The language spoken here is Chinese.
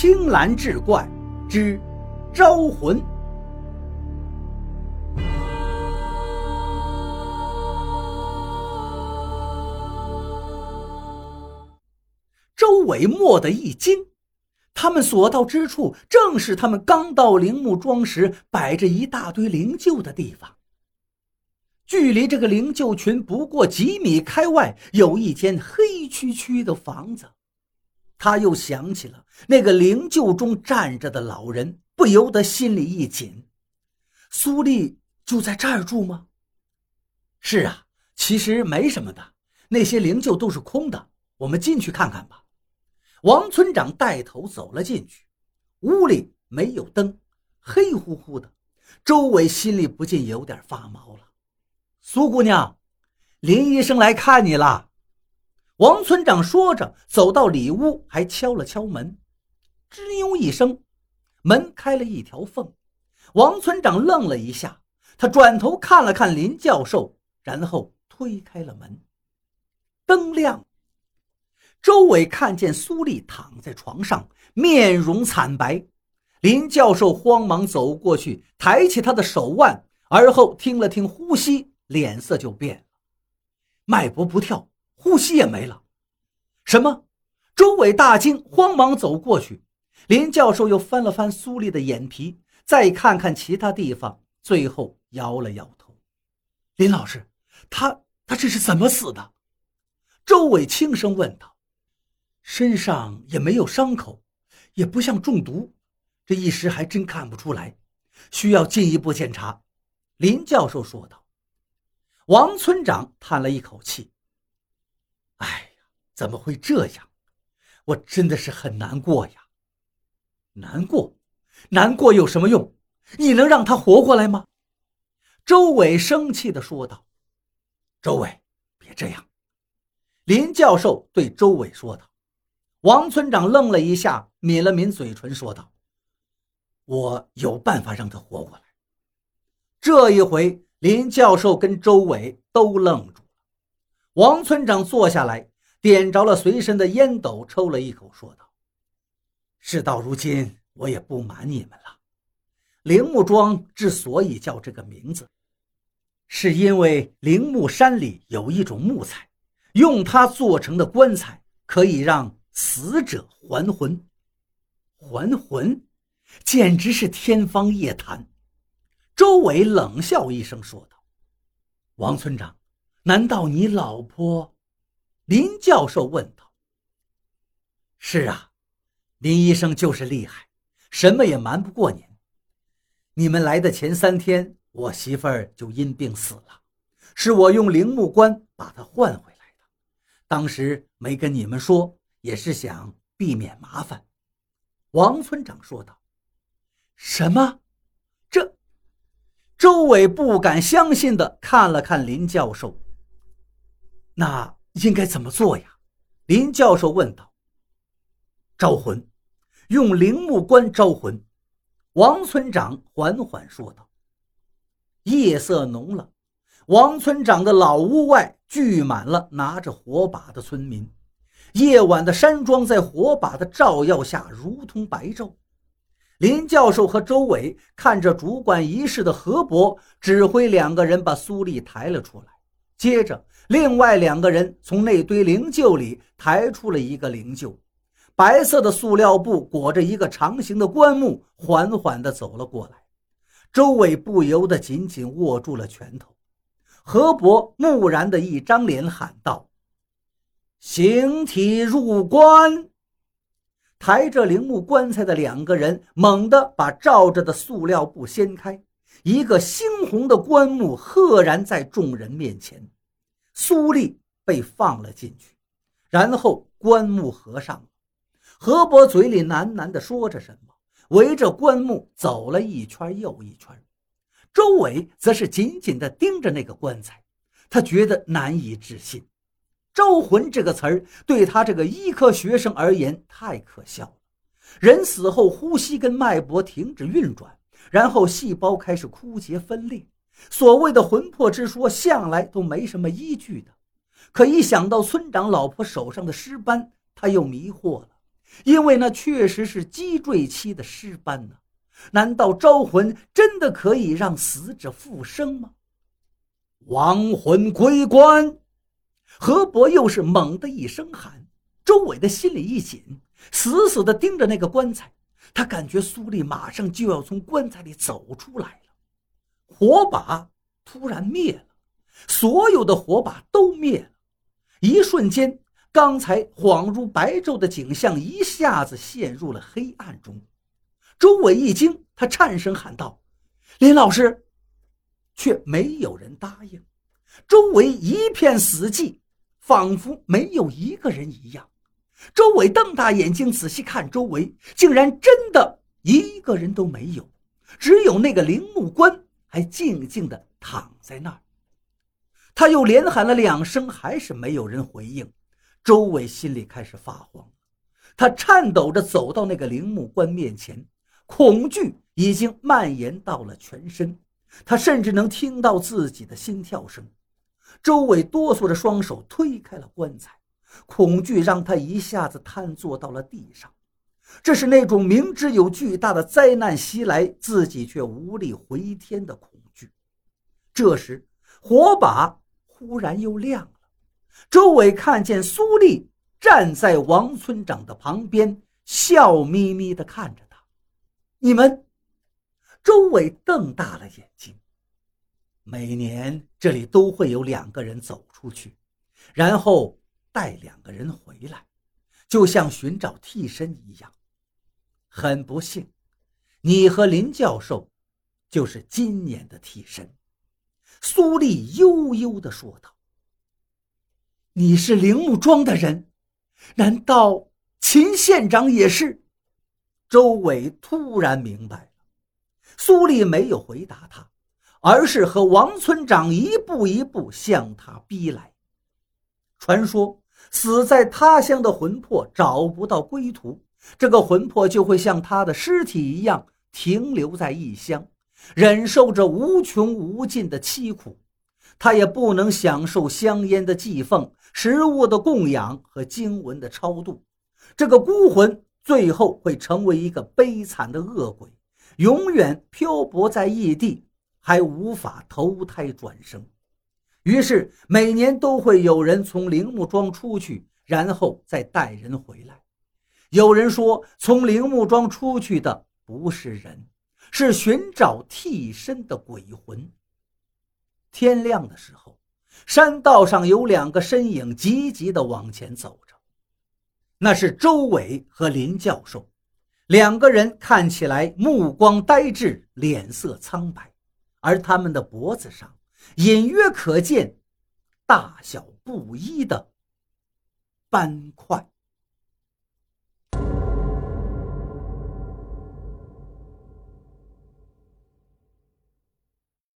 青蓝志怪之招魂。周伟蓦地一惊，他们所到之处，正是他们刚到陵墓庄时摆着一大堆灵柩的地方。距离这个灵柩群不过几米开外，有一间黑黢黢的房子。他又想起了那个灵柩中站着的老人，不由得心里一紧。苏丽就在这儿住吗？是啊，其实没什么的，那些灵柩都是空的。我们进去看看吧。王村长带头走了进去，屋里没有灯，黑乎乎的。周伟心里不禁有点发毛了。苏姑娘，林医生来看你了。王村长说着，走到里屋，还敲了敲门。吱扭一声，门开了一条缝。王村长愣了一下，他转头看了看林教授，然后推开了门。灯亮，周伟看见苏丽躺在床上，面容惨白。林教授慌忙走过去，抬起他的手腕，而后听了听呼吸。脸色就变了，脉搏不跳，呼吸也没了。什么？周伟大惊，慌忙走过去。林教授又翻了翻苏丽的眼皮，再看看其他地方，最后摇了摇头。林老师，他他这是怎么死的？周伟轻声问道。身上也没有伤口，也不像中毒，这一时还真看不出来，需要进一步检查。林教授说道。王村长叹了一口气：“哎呀，怎么会这样？我真的是很难过呀！难过，难过有什么用？你能让他活过来吗？”周伟生气地说道。“周伟，别这样。”林教授对周伟说道。王村长愣了一下，抿了抿嘴唇，说道：“我有办法让他活过来。这一回。”林教授跟周伟都愣住。王村长坐下来，点着了随身的烟斗，抽了一口，说道：“事到如今，我也不瞒你们了。陵墓庄之所以叫这个名字，是因为陵墓山里有一种木材，用它做成的棺材可以让死者还魂。还魂，简直是天方夜谭。”周伟冷笑一声，说道：“王村长，难道你老婆？”林教授问道。“是啊，林医生就是厉害，什么也瞒不过您。你们来的前三天，我媳妇儿就因病死了，是我用灵木棺把她换回来的。当时没跟你们说，也是想避免麻烦。”王村长说道。“什么？”这周伟不敢相信地看了看林教授。那应该怎么做呀？林教授问道。招魂，用灵木棺招魂。王村长缓缓说道。夜色浓了，王村长的老屋外聚满了拿着火把的村民。夜晚的山庄在火把的照耀下如同白昼。林教授和周伟看着主管仪式的何伯指挥两个人把苏丽抬了出来，接着另外两个人从那堆灵柩里抬出了一个灵柩，白色的塑料布裹着一个长形的棺木，缓缓地走了过来。周伟不由得紧紧握住了拳头。何伯木然的一张脸喊道：“形体入棺。”抬着陵墓棺材的两个人猛地把罩着的塑料布掀开，一个猩红的棺木赫然在众人面前。苏丽被放了进去，然后棺木合上了。何伯嘴里喃喃地说着什么，围着棺木走了一圈又一圈。周伟则是紧紧地盯着那个棺材，他觉得难以置信。招魂这个词儿对他这个医科学生而言太可笑了。人死后，呼吸跟脉搏停止运转，然后细胞开始枯竭分裂。所谓的魂魄之说，向来都没什么依据的。可一想到村长老婆手上的尸斑，他又迷惑了。因为那确实是积坠期的尸斑呢。难道招魂真的可以让死者复生吗？亡魂归棺，何伯又是猛的一声喊，周伟的心里一紧，死死地盯着那个棺材。他感觉苏丽马上就要从棺材里走出来。火把突然灭了，所有的火把都灭了。一瞬间，刚才恍如白昼的景象一下子陷入了黑暗中。周伟一惊，他颤声喊道：“林老师！”却没有人答应。周围一片死寂，仿佛没有一个人一样。周伟瞪大眼睛仔细看周围，竟然真的一个人都没有，只有那个陵墓棺还静静地躺在那儿。他又连喊了两声，还是没有人回应。周伟心里开始发慌，他颤抖着走到那个陵墓棺面前，恐惧已经蔓延到了全身，他甚至能听到自己的心跳声。周伟哆嗦着双手推开了棺材。恐惧让他一下子瘫坐到了地上，这是那种明知有巨大的灾难袭来，自己却无力回天的恐惧。这时，火把忽然又亮了，周伟看见苏丽站在王村长的旁边，笑眯眯地看着他。你们，周伟瞪大了眼睛。每年这里都会有两个人走出去，然后。带两个人回来，就像寻找替身一样。很不幸，你和林教授就是今年的替身。”苏丽悠悠地说道。“你是铃木庄的人，难道秦县长也是？”周伟突然明白了。苏丽没有回答他，而是和王村长一步一步向他逼来。传说。死在他乡的魂魄找不到归途，这个魂魄就会像他的尸体一样停留在异乡，忍受着无穷无尽的凄苦。他也不能享受香烟的祭奉、食物的供养和经文的超度。这个孤魂最后会成为一个悲惨的恶鬼，永远漂泊在异地，还无法投胎转生。于是每年都会有人从陵墓庄出去，然后再带人回来。有人说，从陵墓庄出去的不是人，是寻找替身的鬼魂。天亮的时候，山道上有两个身影急急地往前走着，那是周伟和林教授。两个人看起来目光呆滞，脸色苍白，而他们的脖子上。隐约可见大小不一的斑块。